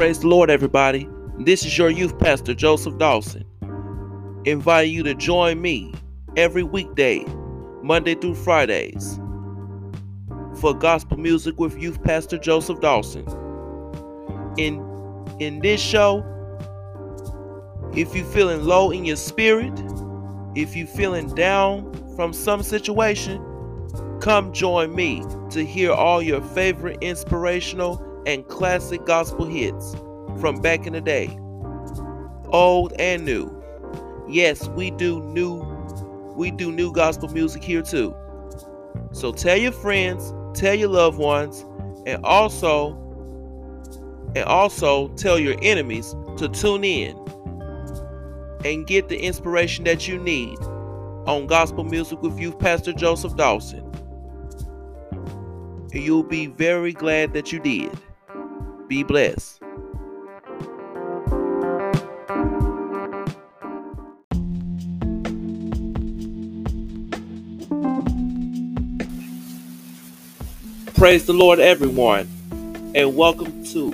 Praise the Lord, everybody. This is your youth pastor, Joseph Dawson, inviting you to join me every weekday, Monday through Fridays, for gospel music with youth pastor Joseph Dawson. In in this show, if you're feeling low in your spirit, if you're feeling down from some situation, come join me to hear all your favorite inspirational and classic gospel hits from back in the day, old and new. Yes, we do new we do new gospel music here too. So tell your friends, tell your loved ones, and also and also tell your enemies to tune in and get the inspiration that you need on gospel music with youth pastor Joseph Dawson. You'll be very glad that you did. Be blessed. Praise the Lord, everyone, and welcome to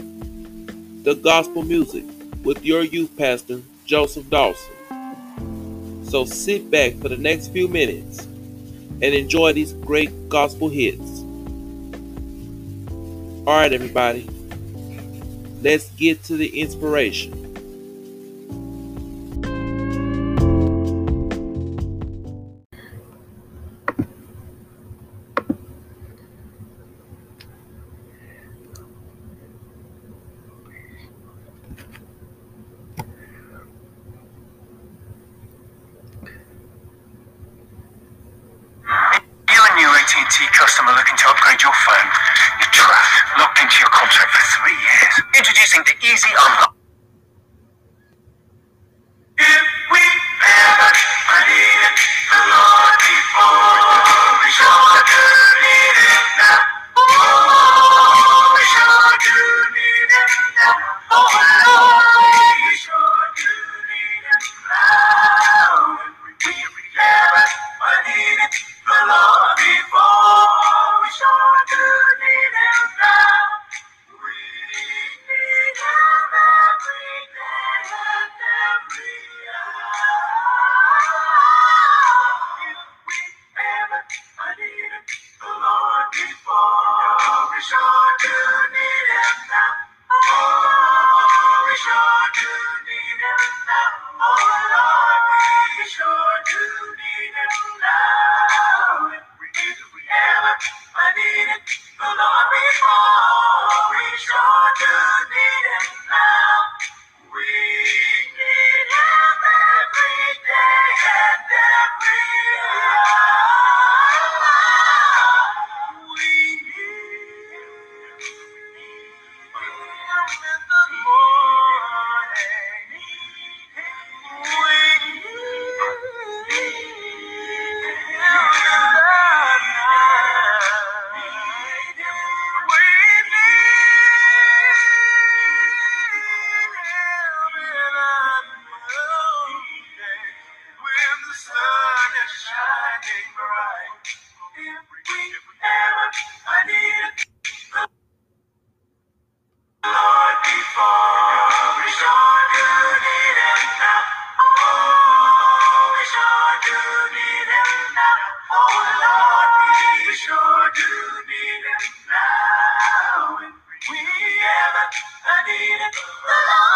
the gospel music with your youth pastor, Joseph Dawson. So sit back for the next few minutes and enjoy these great gospel hits. All right, everybody, let's get to the inspiration. Sure do need Him now. If we ever needed the Lord before,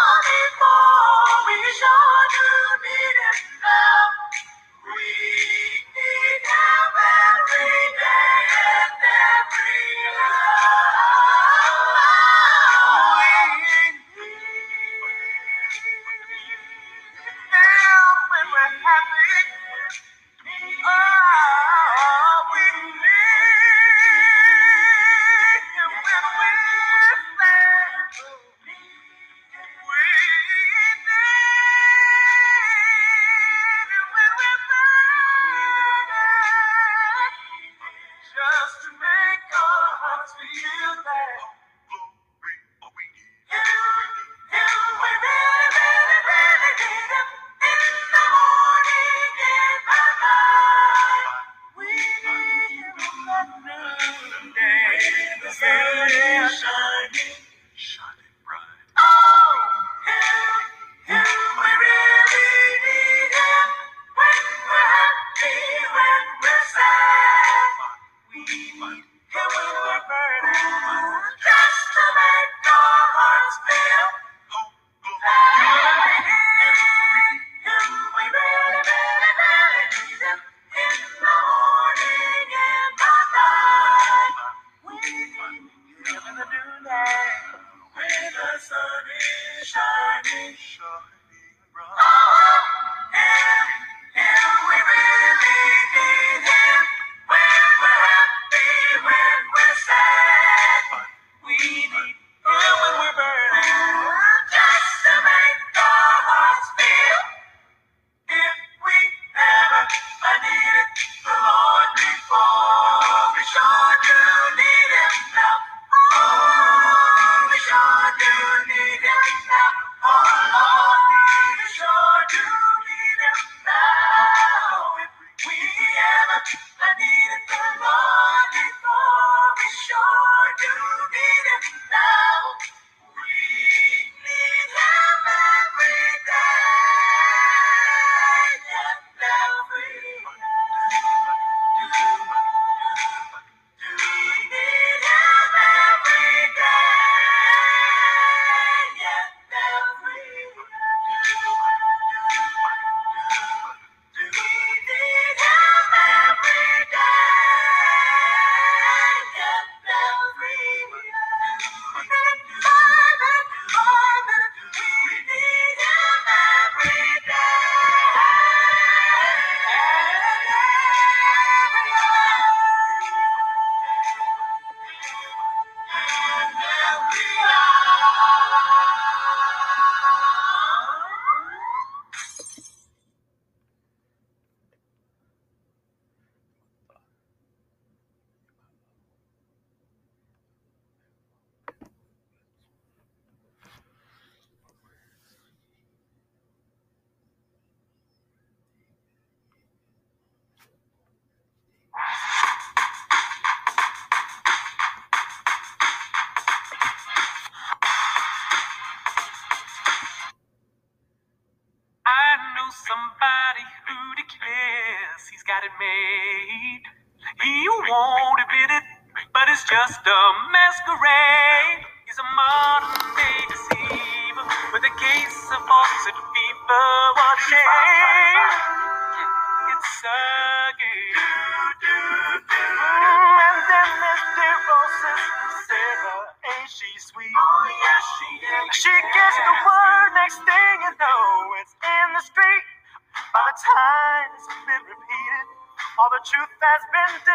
has been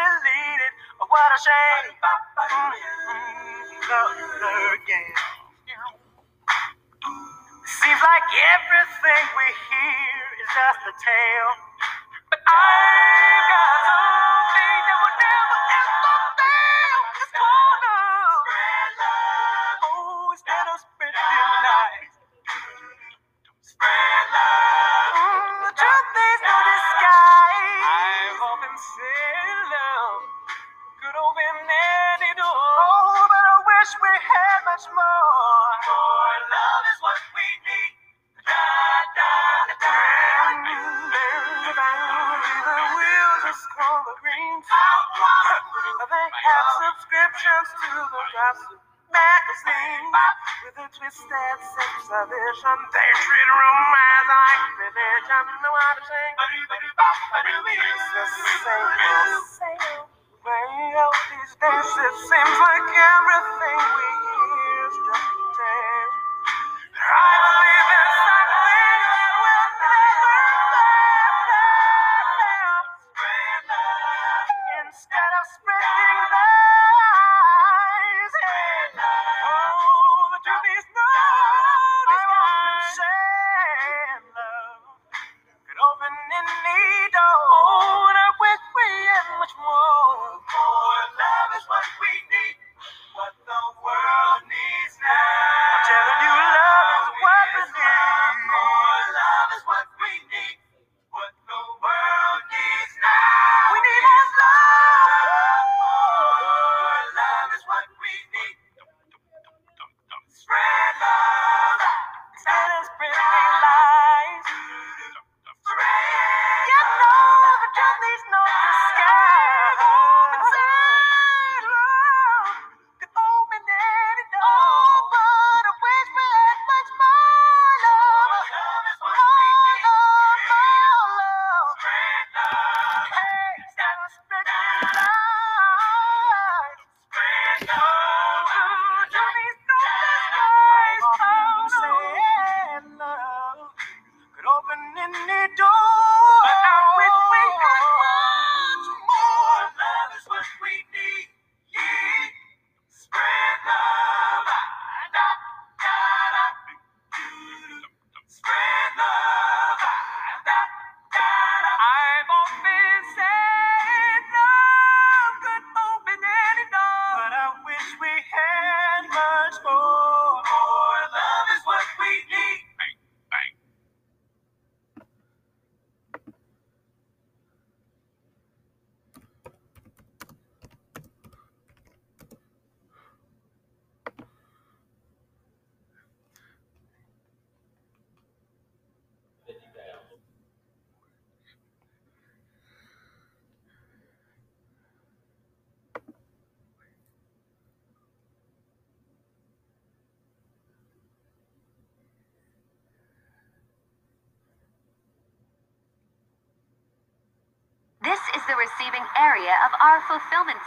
Russian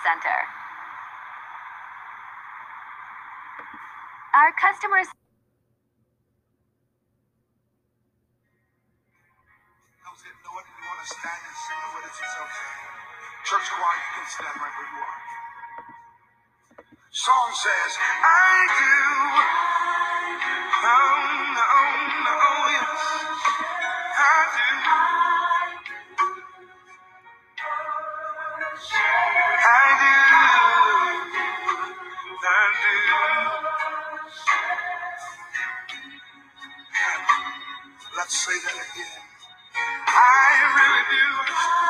center. Our customers. Church choir, you can stand right where you are. Song says, I do. I do. Oh. Say that again. I really do.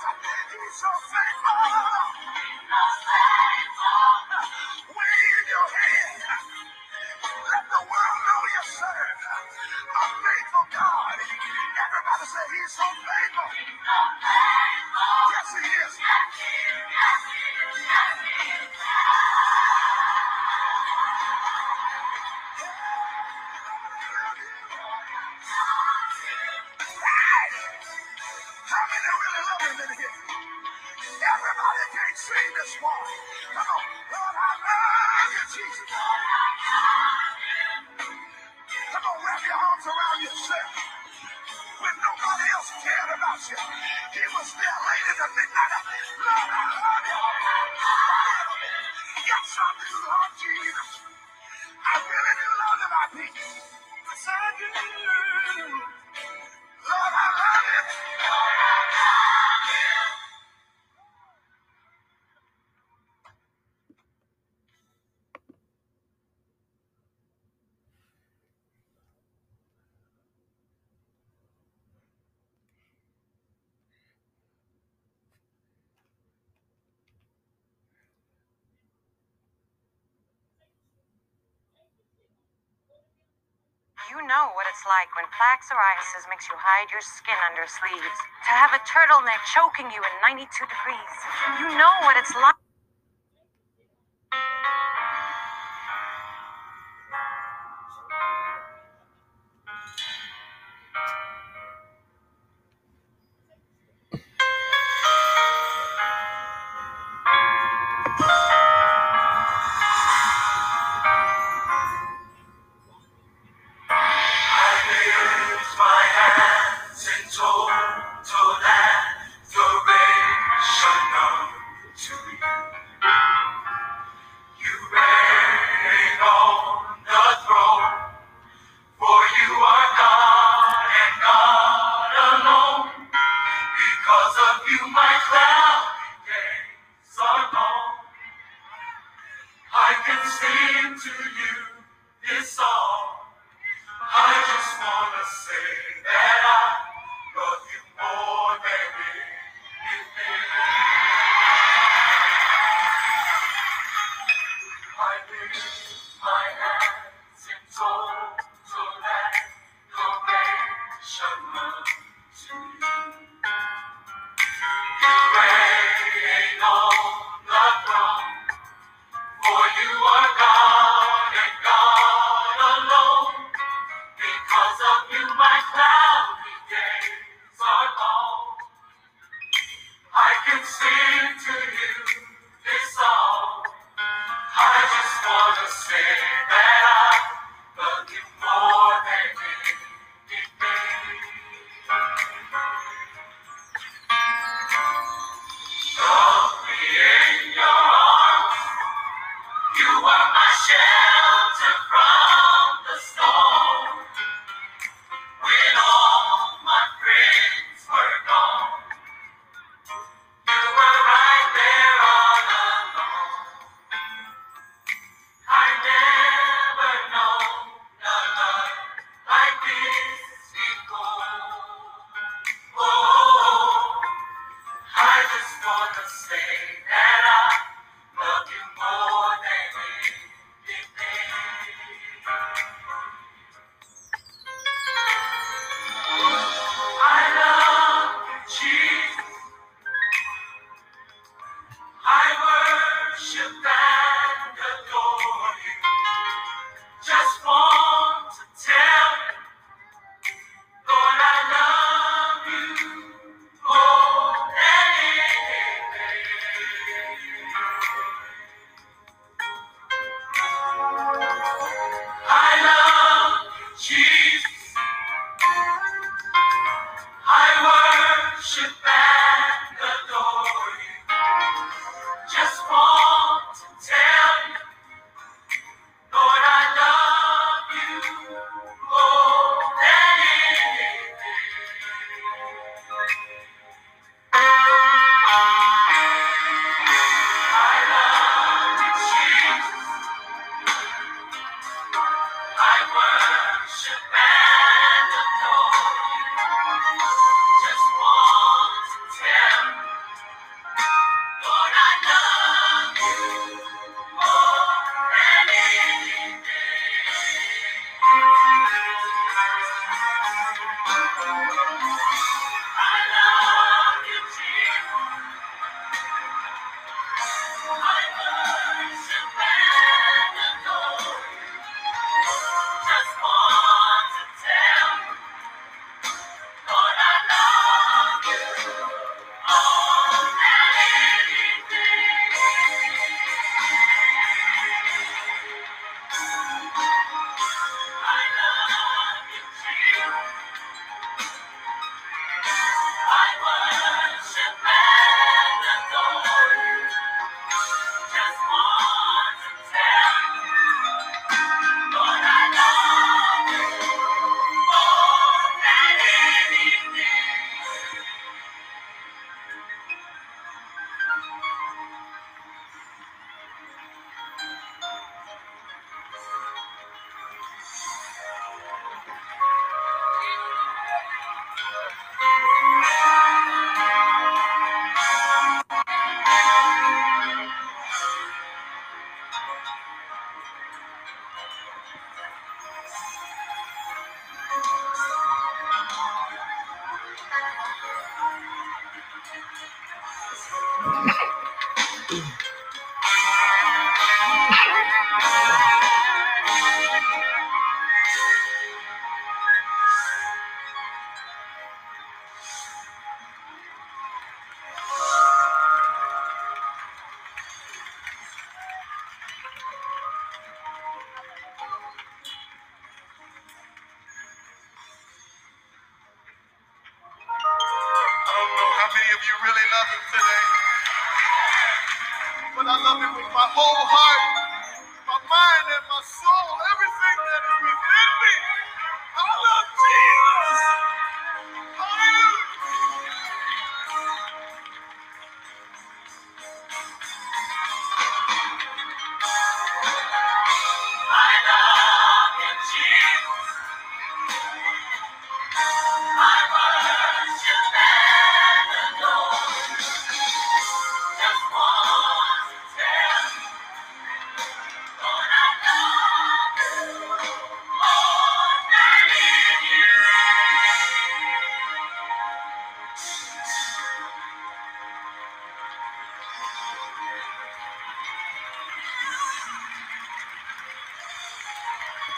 practices makes you hide your skin under sleeves. To have a turtleneck choking you in 92 degrees. You know what it's like.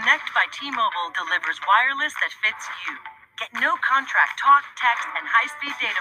Connect by T-Mobile delivers wireless that fits you. Get no contract talk, text, and high-speed data.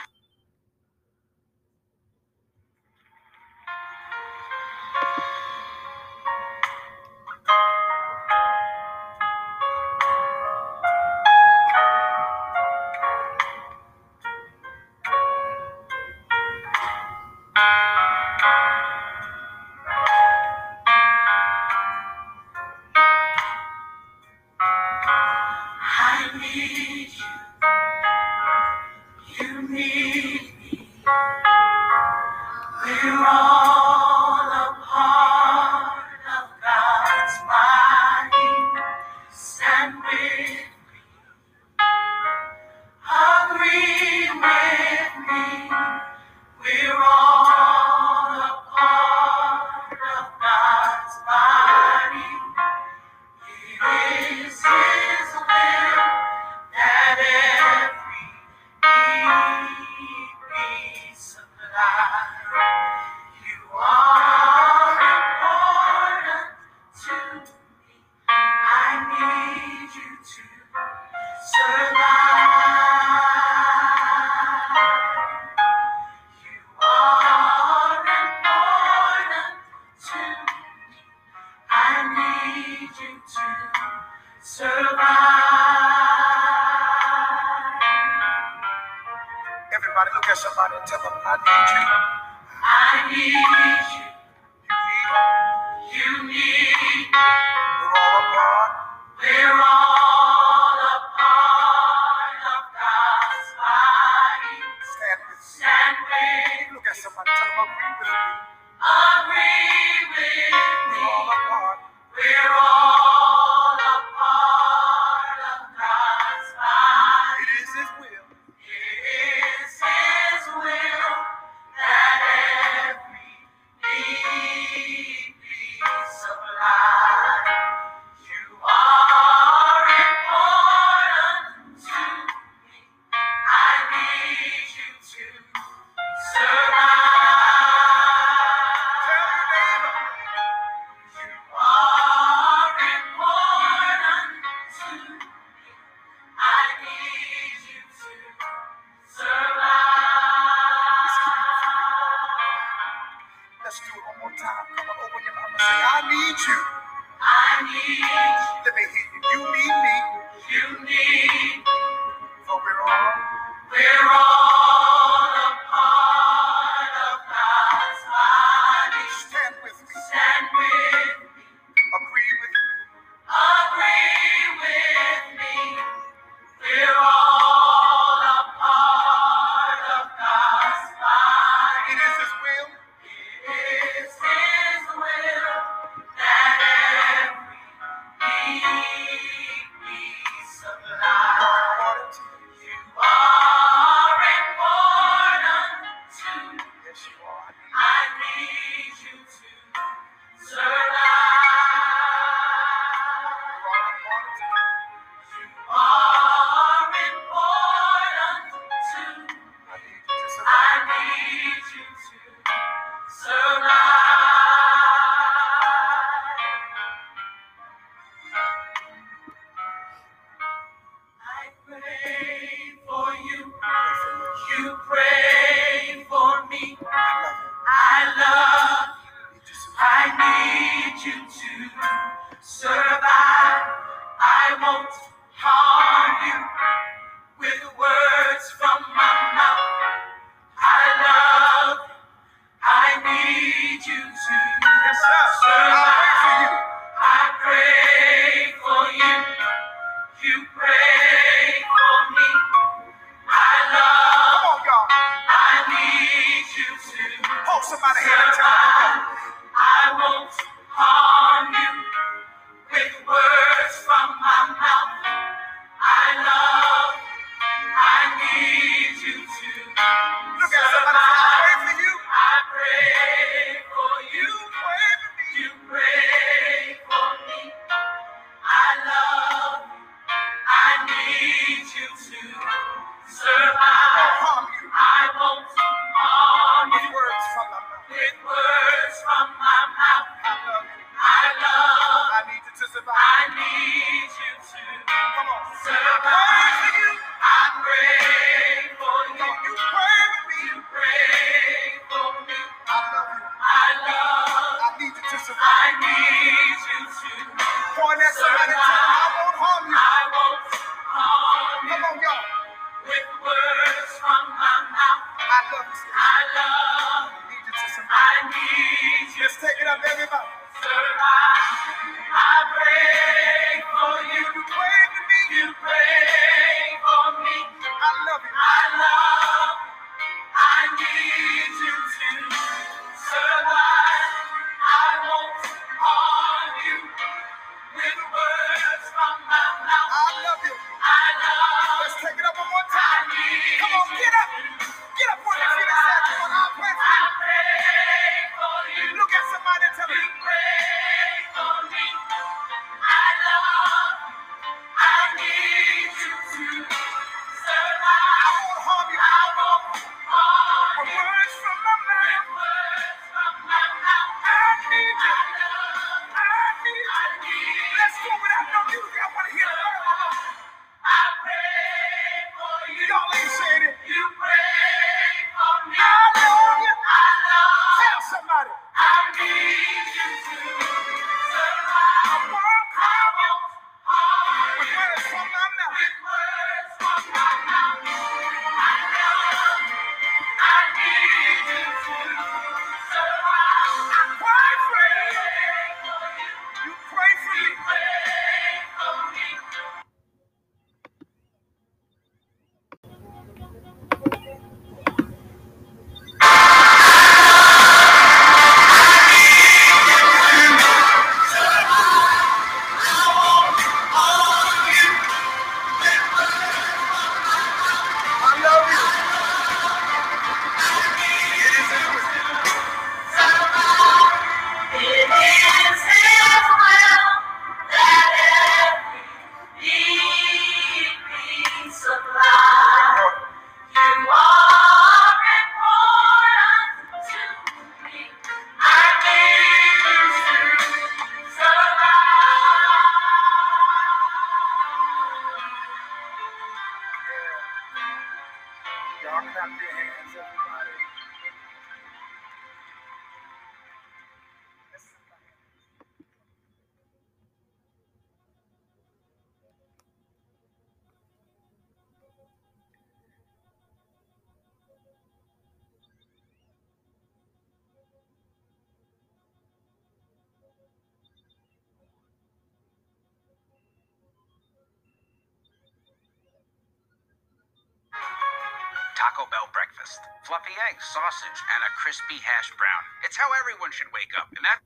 egg, sausage, and a crispy hash brown. It's how everyone should wake up, and that's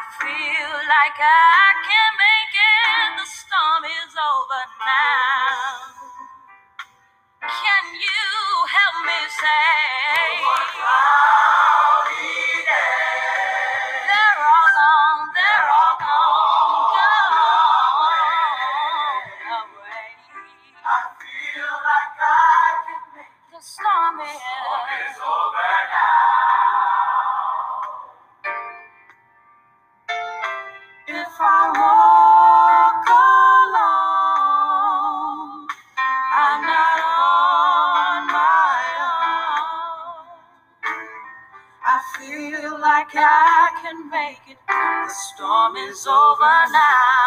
I feel like I can make it. The storm is over now. Can you help me say? like I can make it. The storm is over now.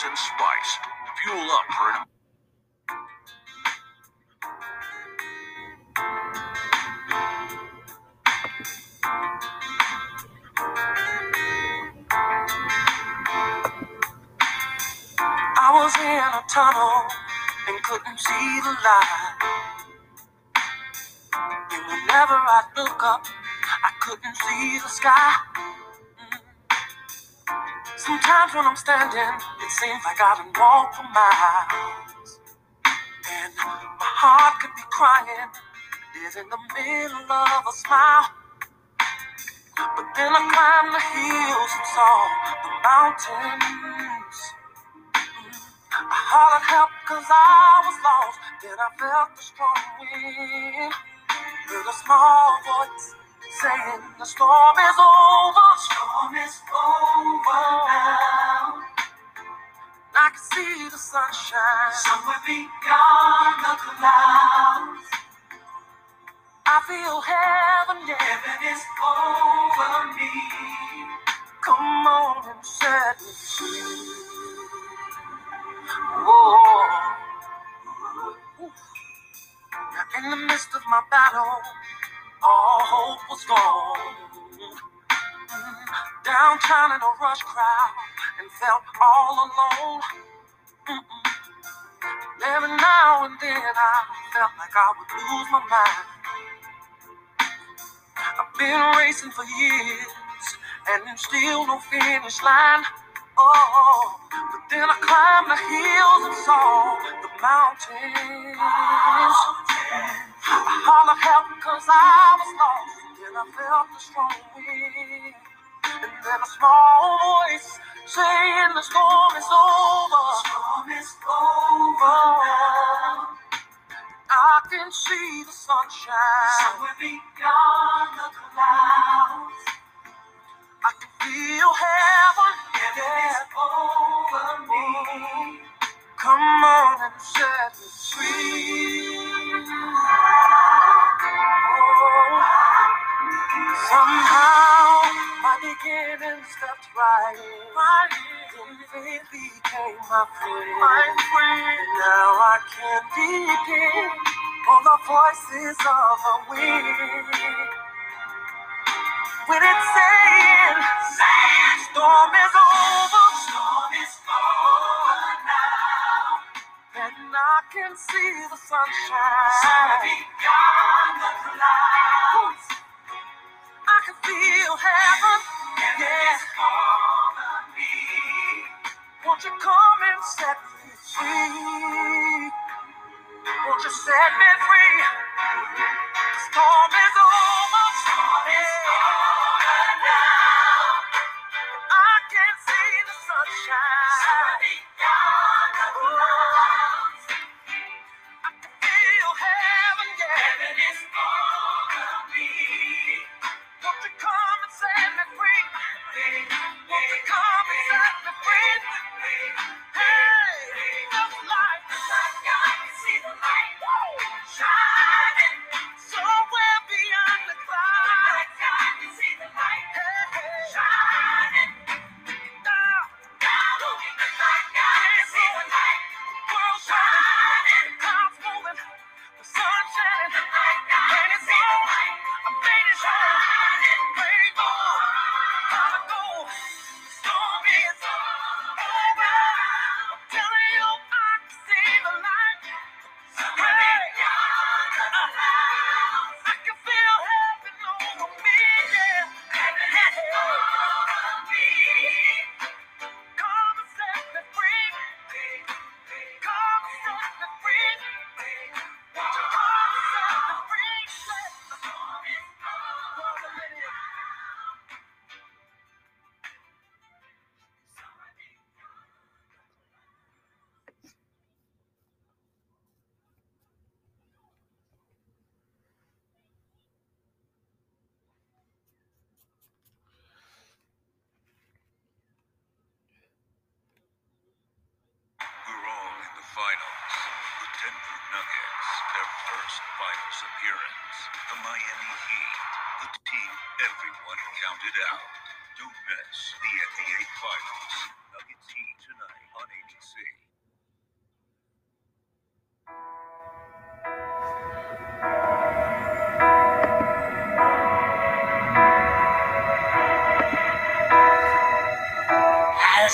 Cheese and spice. Fuel up for an I was in a tunnel and couldn't see the light. And whenever I look up, I couldn't see the sky. Sometimes when I'm standing, like I done walked for miles. And my heart could be crying, is in the middle of a smile. But then I climbed the hills and saw the mountains. I hollered help cause I was lost. Then I felt the strong wind. Heard a small voice saying the storm is over. Storm is over now. I can see the sunshine somewhere beyond the clouds. I feel heaven, yeah. Heaven is over me. Come on and set me free. Whoa. Now in the midst of my battle, all hope was gone. Downtown in a rush crowd felt all alone. Mm-mm. Every now and then I felt like I would lose my mind. I've been racing for years and there's still no finish line. Oh, but then I climbed the hills and saw the mountains. I hollered help because I was lost. Then I felt the strong wind. And then a small voice saying the storm is over. Storm is over. I can see the sunshine. Somewhere beyond the clouds. I can feel heaven. Heaven is over me. Come on and set me free. Oh, somehow right in. Right in. Then faith became my friend. My friend. Now I can depend on the voices of the wind. When it's saying, saying storm is over, storm is over now, and I can see the sunshine. Somewhere beyond the clouds, I can feel heaven. yeah. Won't you come and set me free? Won't you set me free? Storm is over. Storm is over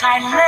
I lay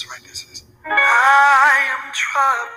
That's right, this is. I am troubled.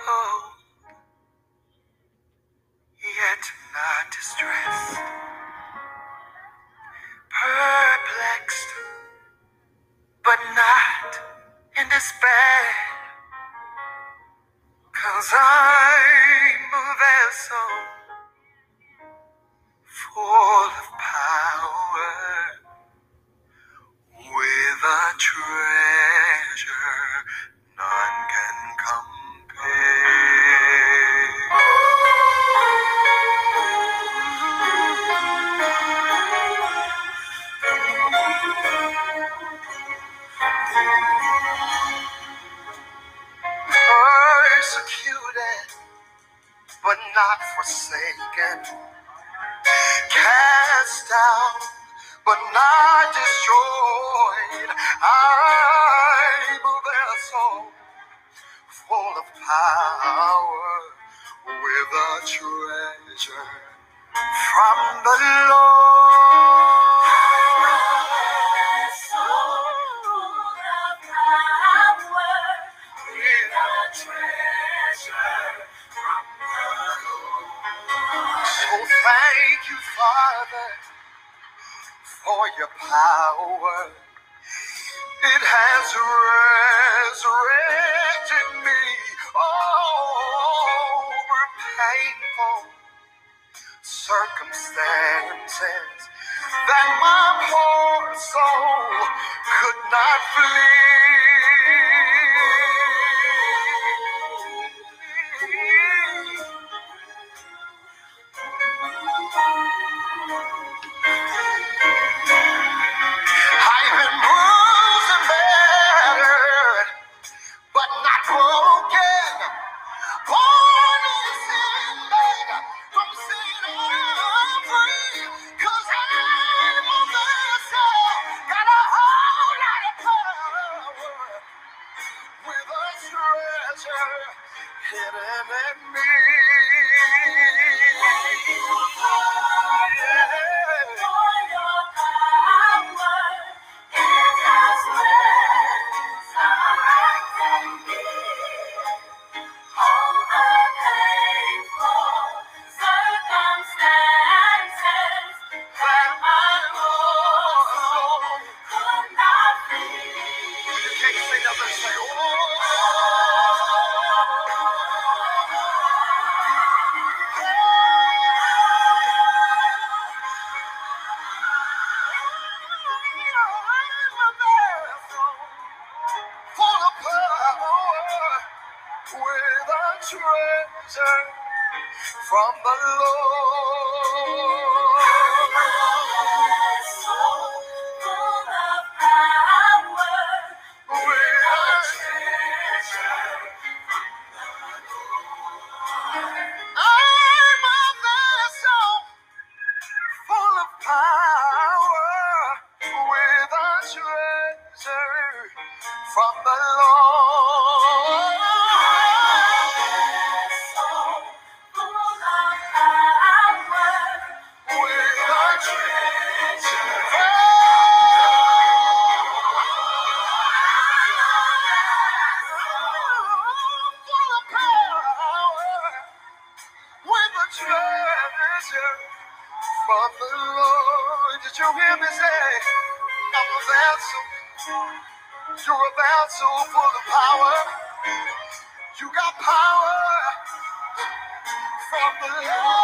From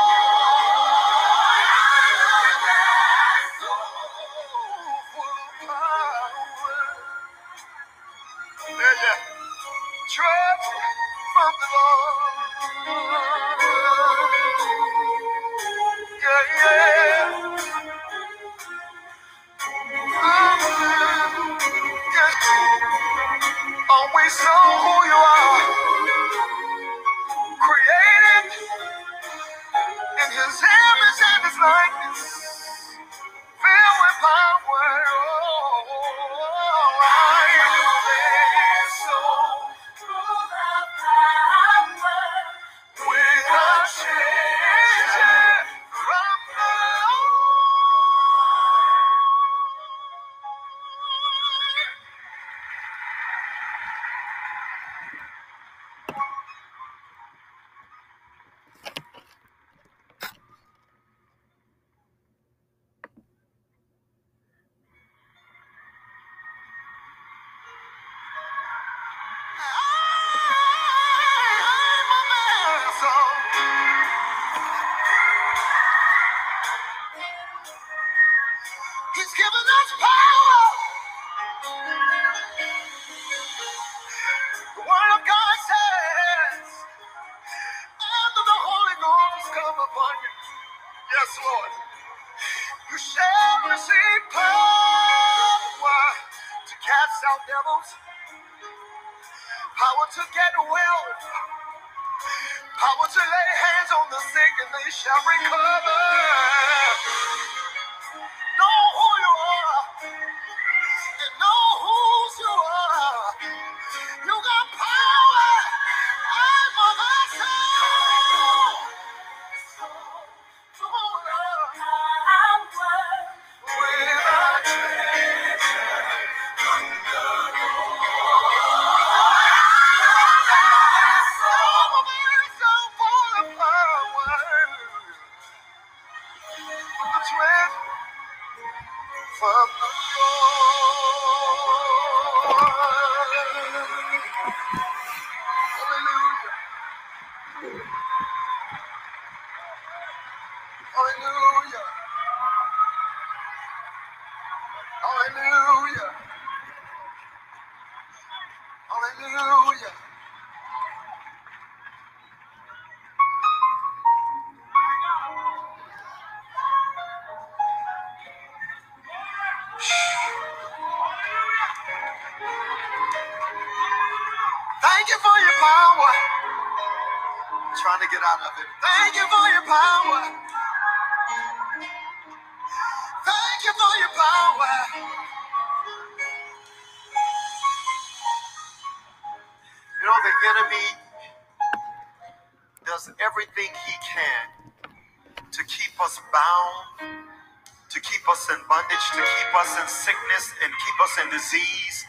us in sickness and keep us in disease,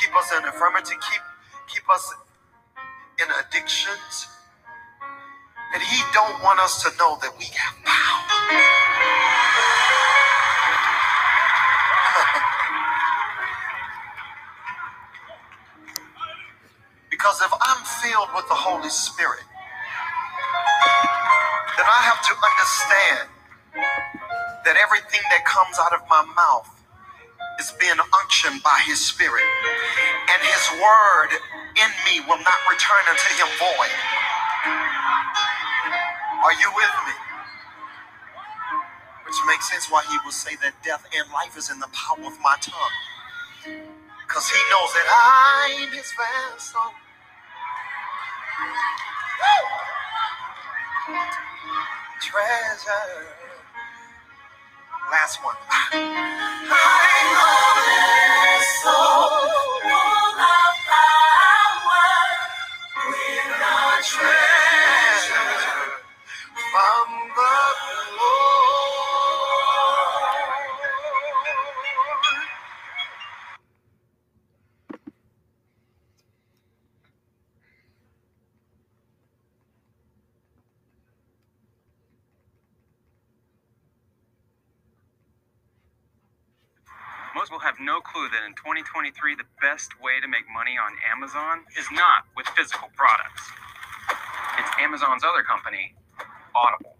keep us in infirmity, keep keep us in addictions. And he don't want us to know that we have power. Because if I'm filled with the Holy Spirit, then I have to understand that everything that comes out of my mouth by His Spirit. And His word in me will not return unto Him void. Are you with me? Which makes sense why He will say that death and life is in the power of my tongue. Because He knows that I'm His vessel. Woo! Treasure. Last one. clue that in 2023, the best way to make money on Amazon is not with physical products. It's Amazon's other company, Audible.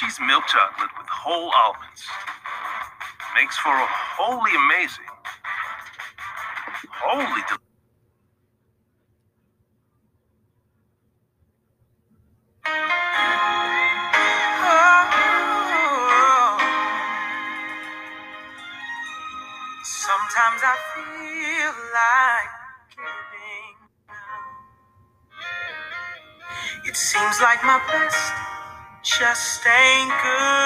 Hershey's milk chocolate with whole almonds. Makes for a wholly amazing, wholly delicious. Sometimes I feel like giving up. It seems like my best staying good.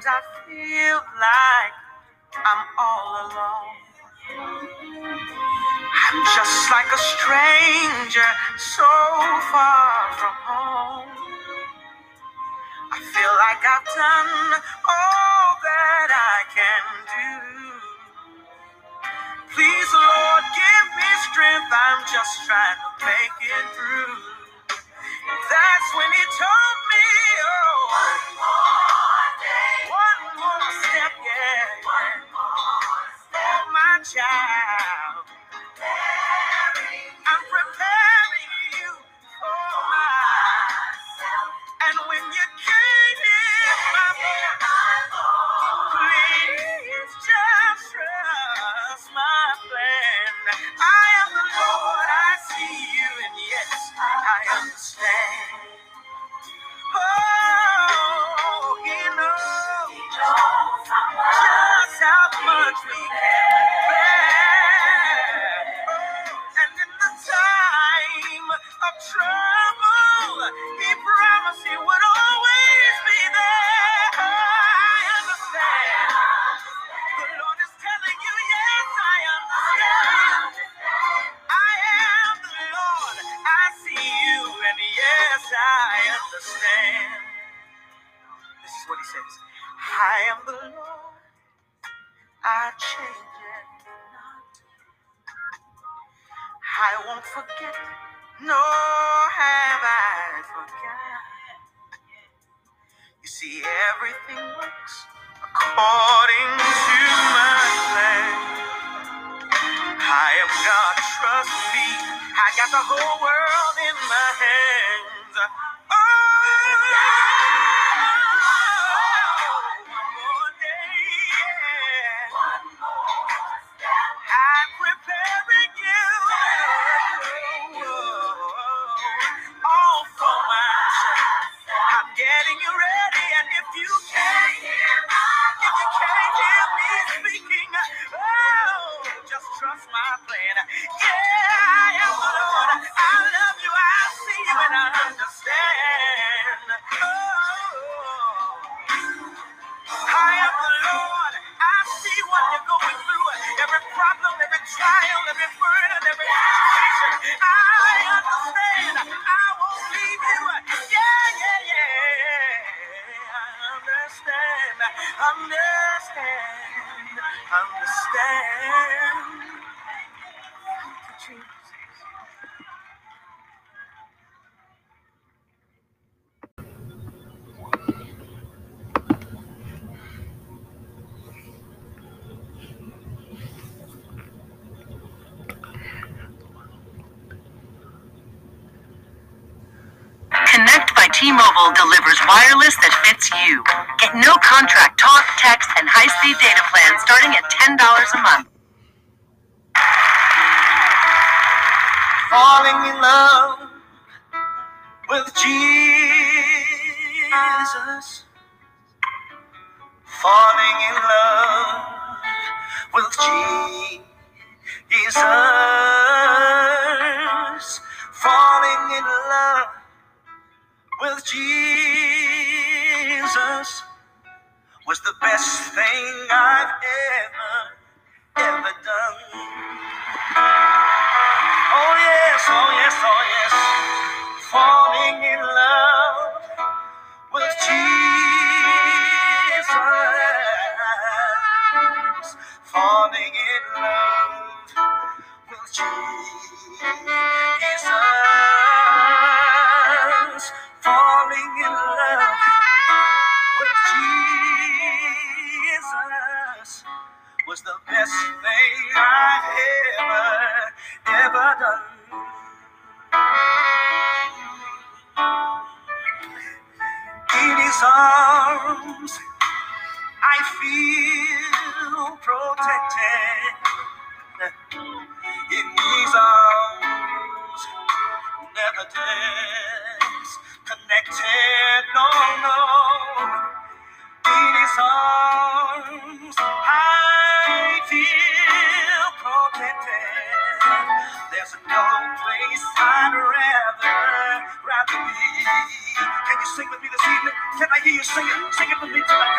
Sometimes I feel like I'm all alone. I'm just like a stranger so far from home. I feel like I've done all that I can do. Please, Lord, give me strength. I'm just trying to make it through. That's when He told me, oh. child. arms, I feel protected. In these arms, never disconnected. No, no. In His arms, I feel protected. There's no place I'd rather rather be. Can you sing with? Can I hear you sing it? Sing it with me tonight.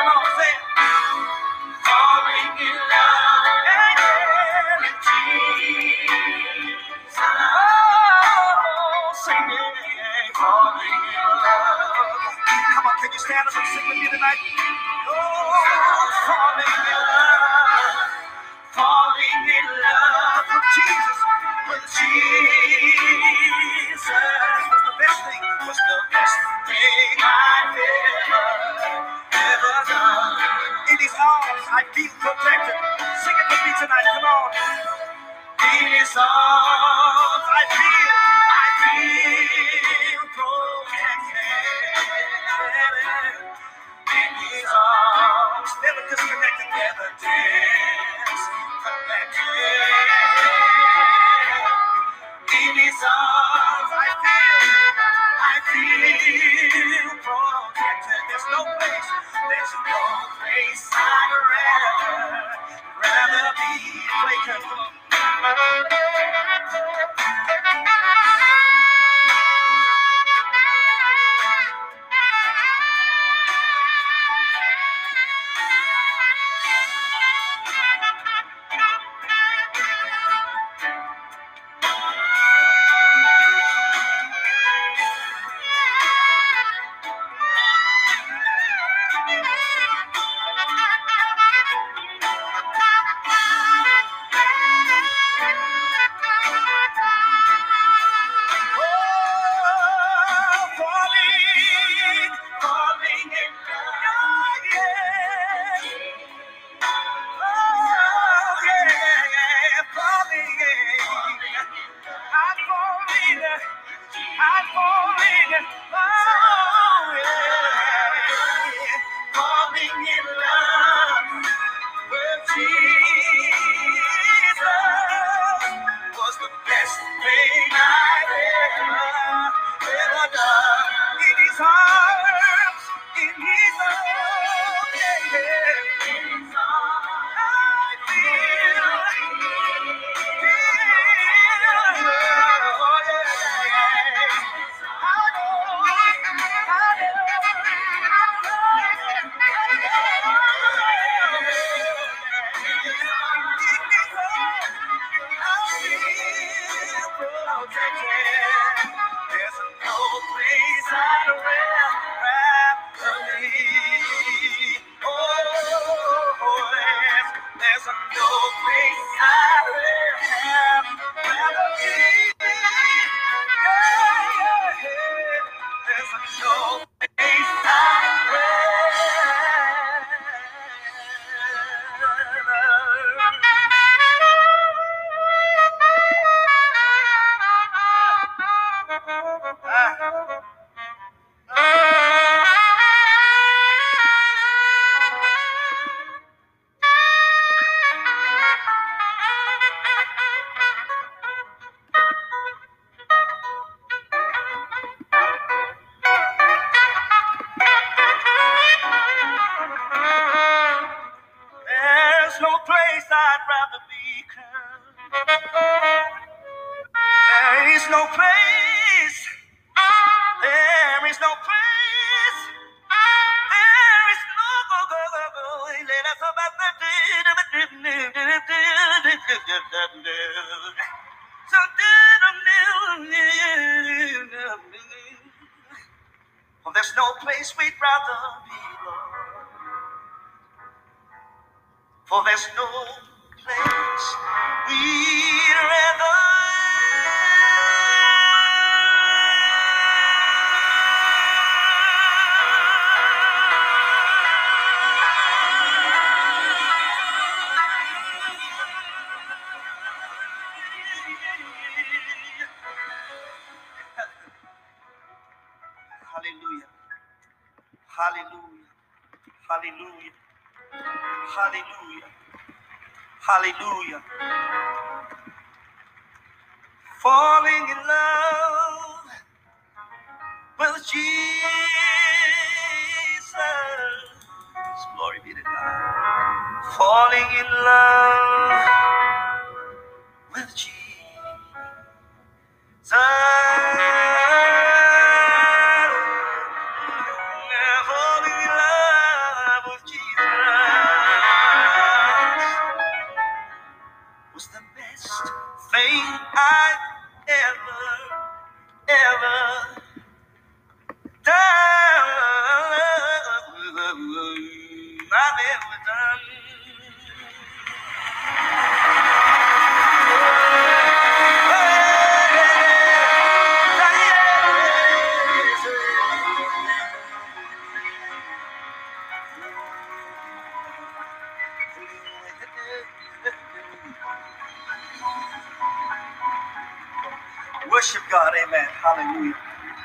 Hallelujah.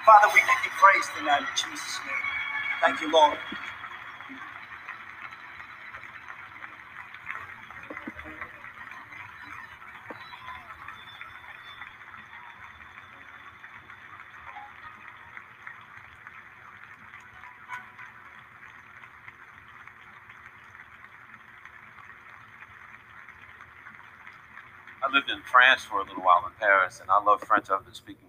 Father, we give you praise tonight in Jesus' name. Thank you, Lord. I lived in France for a little while in Paris, and I love French. I've been speaking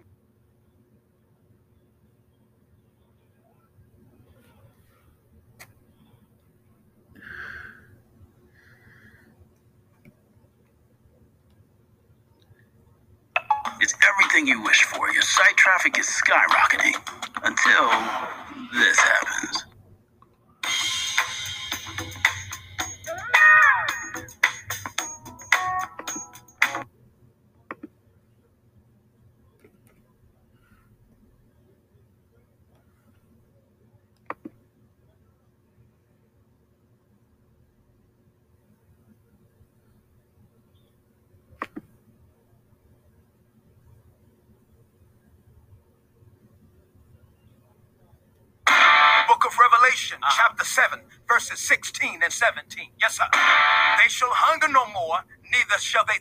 17. Yes, sir. They shall hunger no more, neither shall they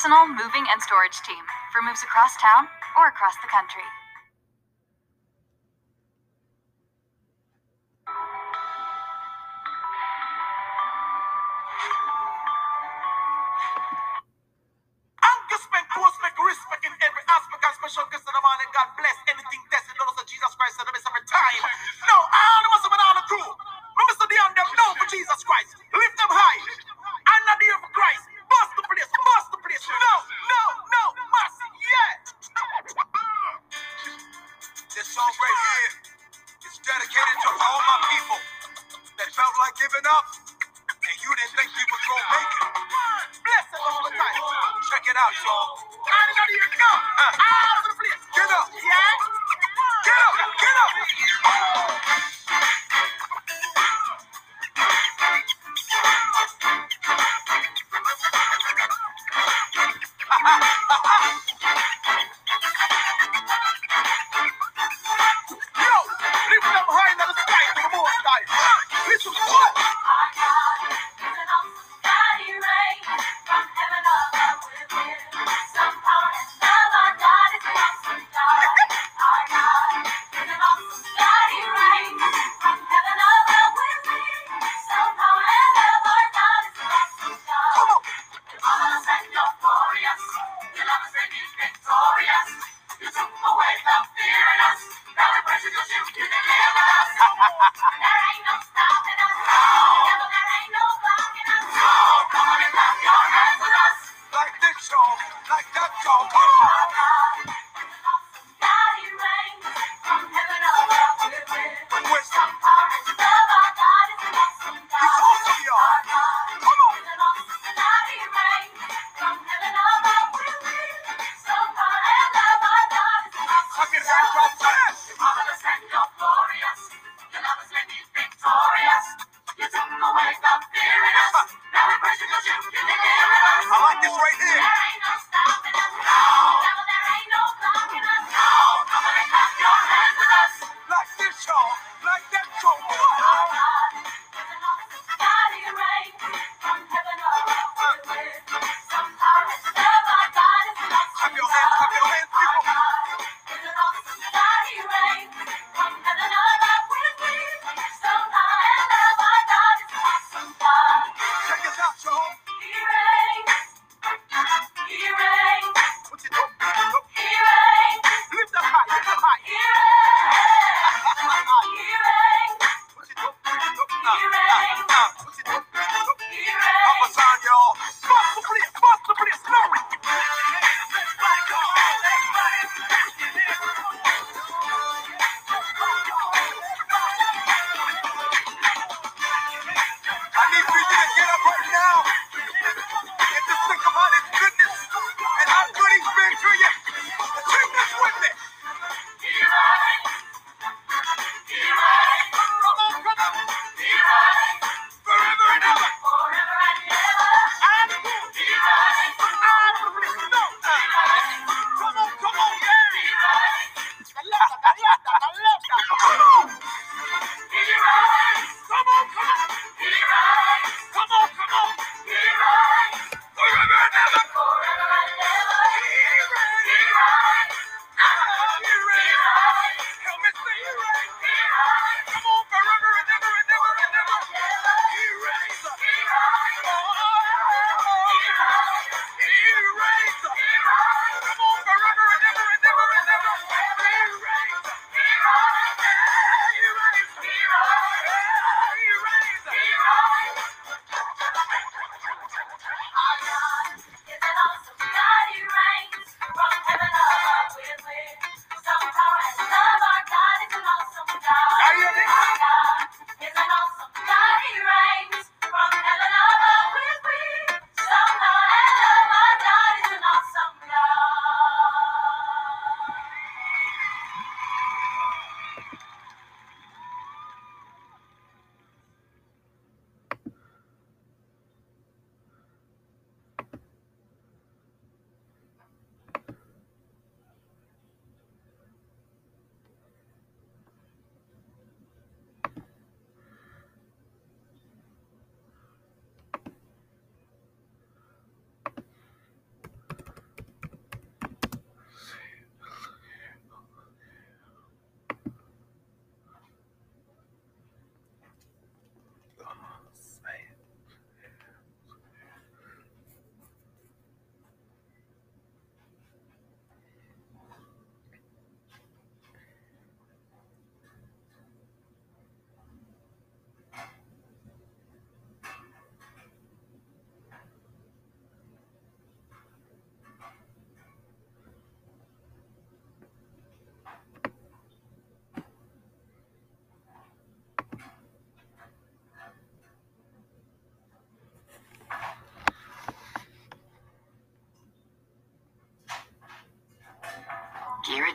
personal moving and storage team for moves across town or across the country.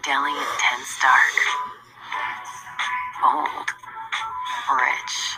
Ghirardelli Intense Dark. Bold. Rich.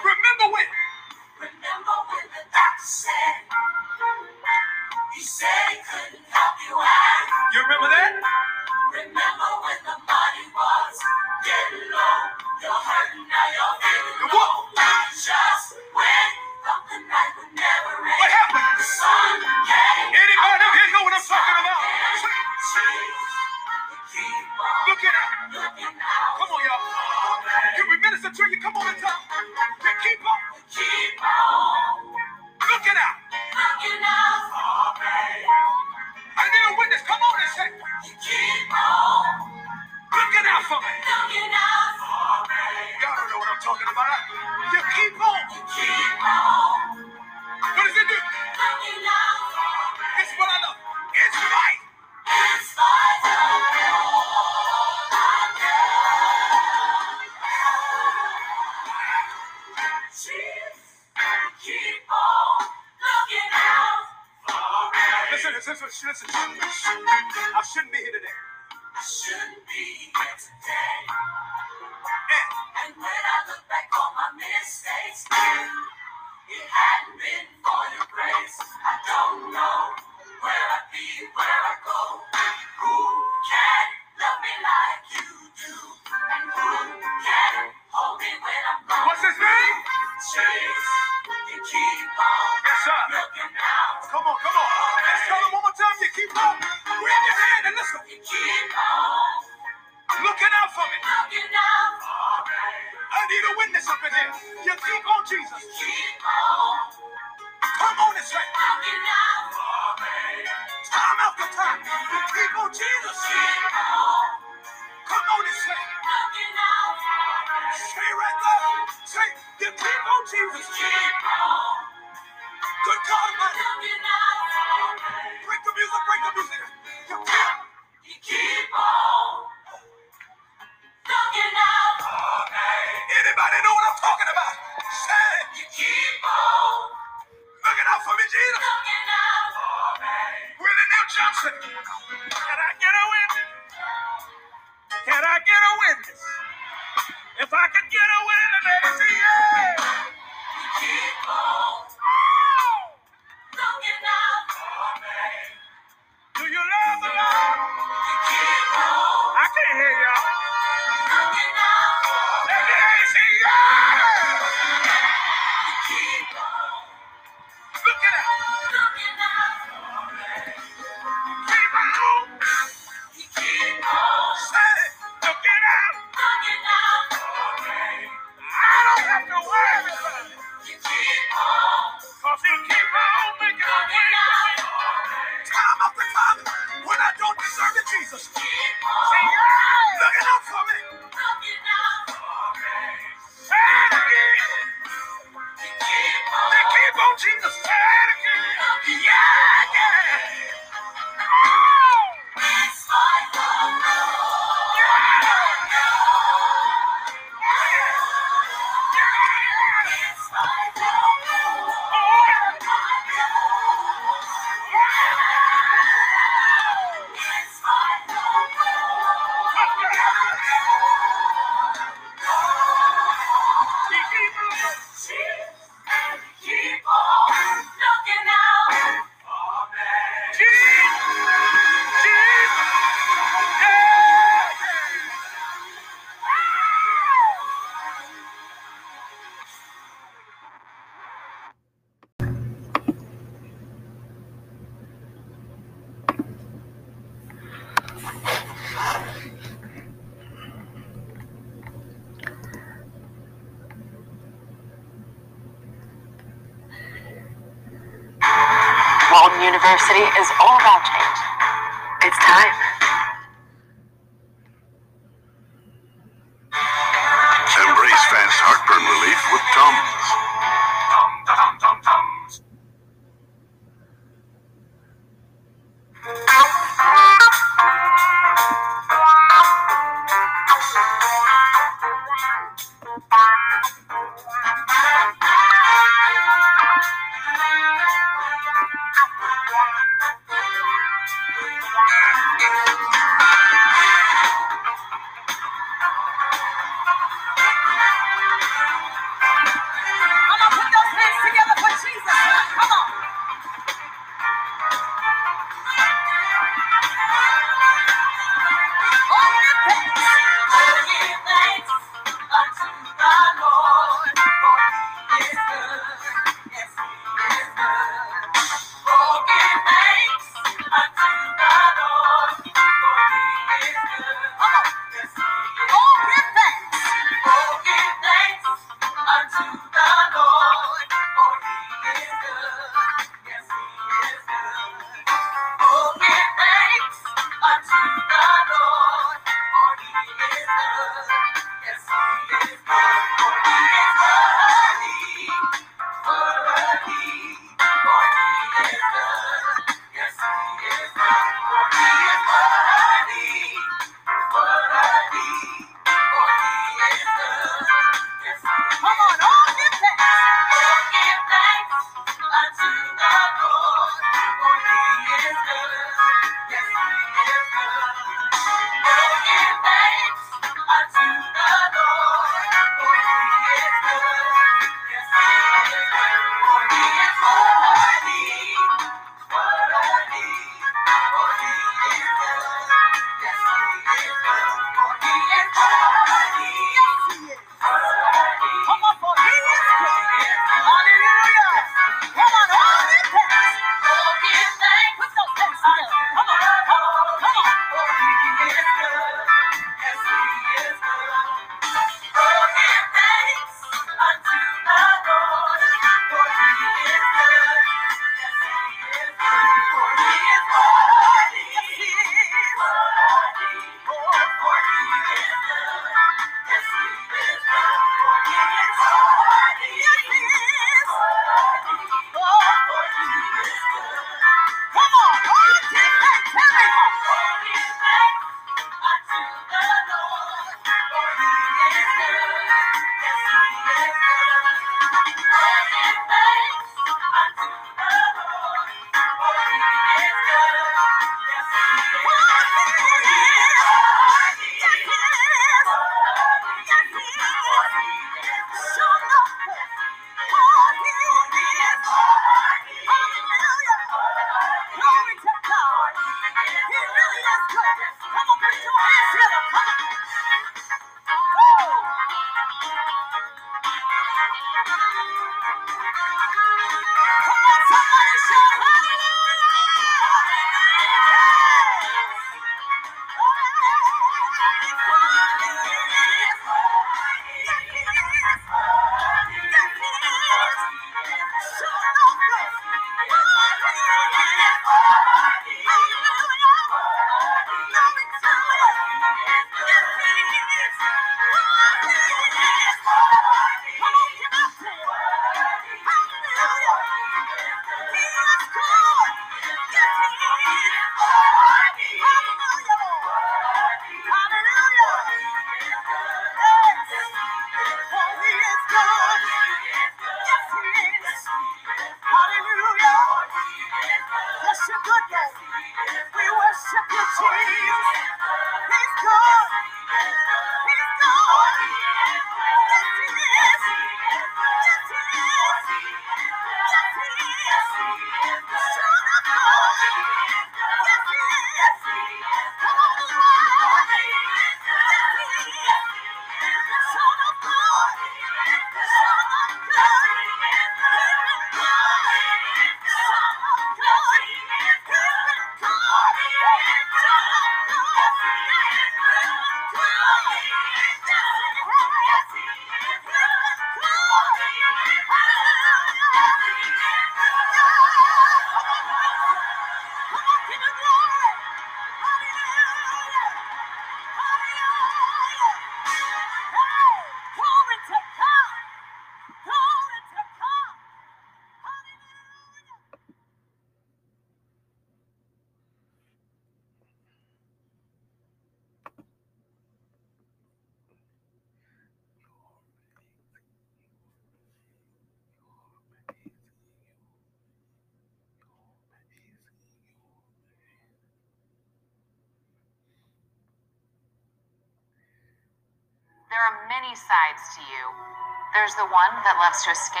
That loves to escape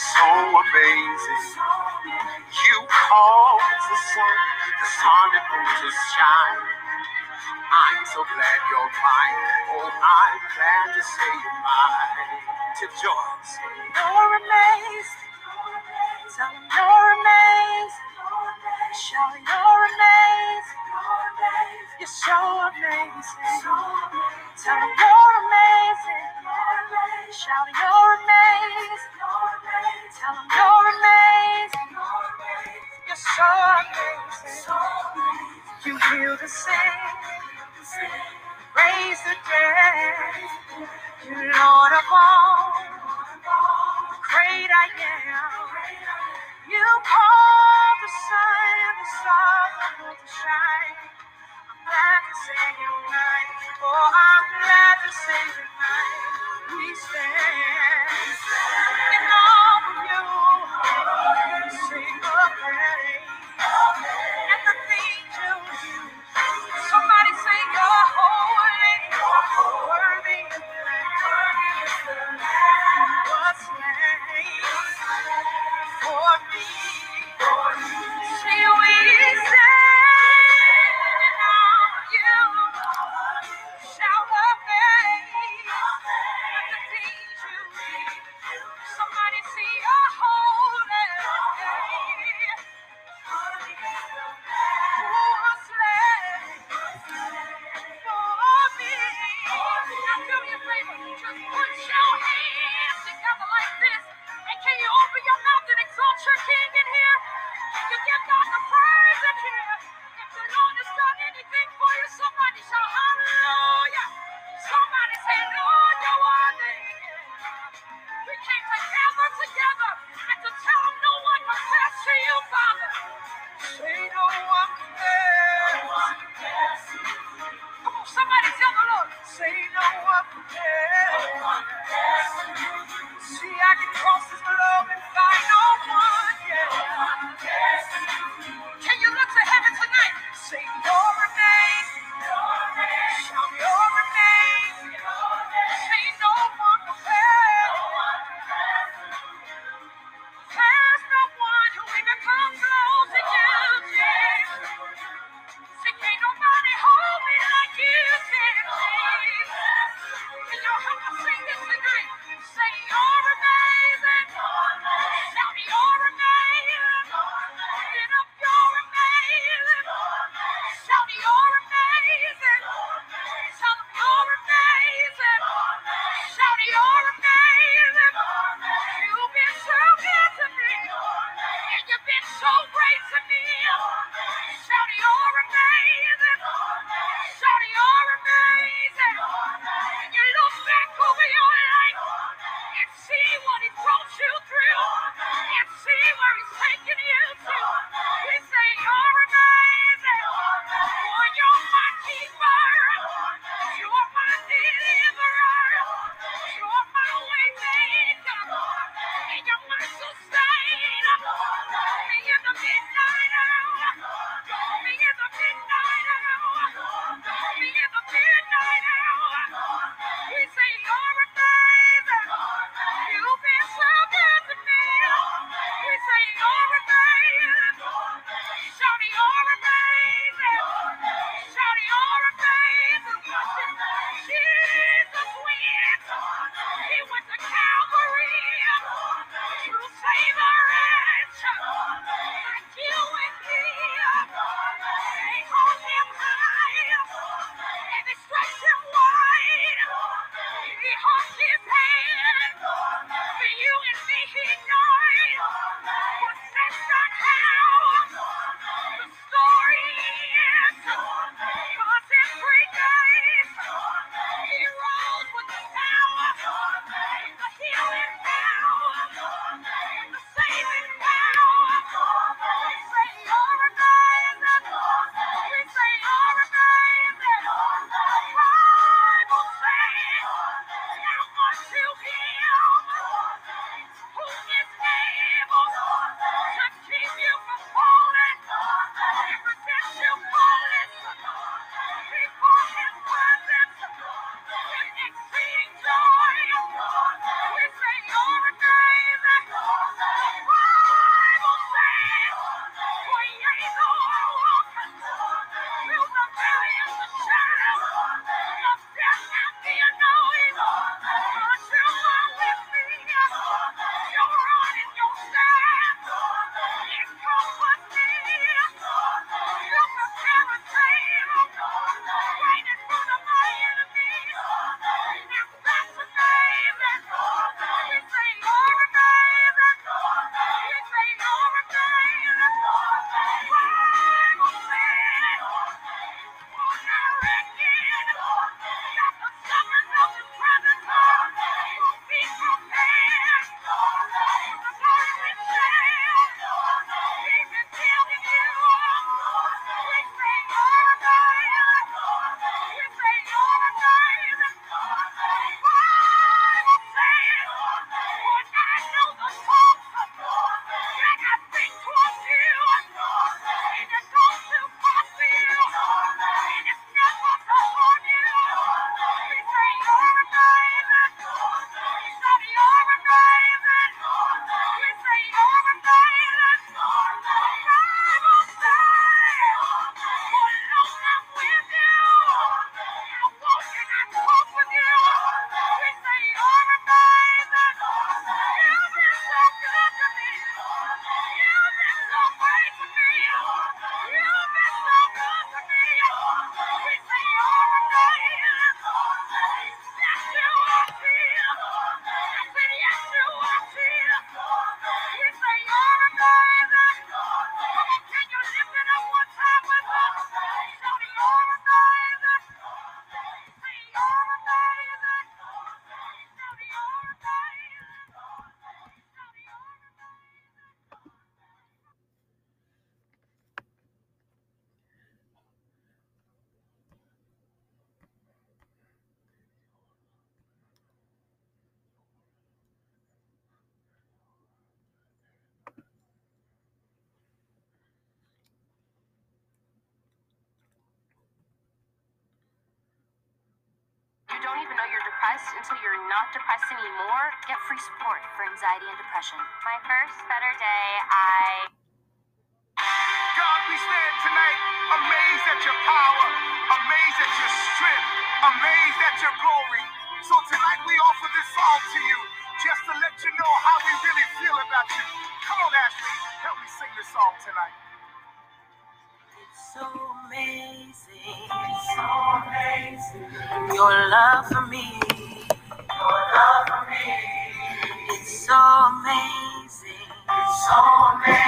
So amazing. You cause the sun, the sun and moon to shine. I'm so glad you're mine. Oh, I'm glad to say you're mine. To Joyce. You're amazing. Tell him you're amazing. Shout you're amazing. You're so amazing. Tell him you're amazing. Shout you're amazing. Tell you're amazing. You're so amazing. You heal the sick. Raise the dead. Lord of all. Great I am. You call the sun and the stars to shine. I'm glad to. Oh, I'm glad to. We stand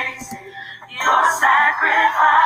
Your sacrifice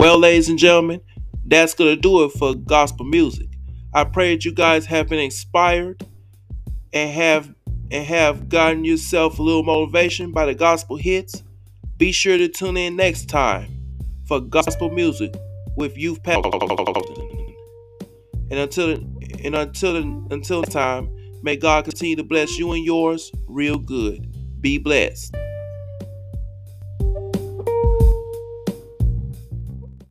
Well, ladies and gentlemen, that's gonna do it for gospel music. I pray that you guys have been inspired and have and have gotten yourself a little motivation by the gospel hits. Be sure to tune in next time for gospel music with Youth Pastor. And until and until until time, may God continue to bless you and yours real good. Be blessed.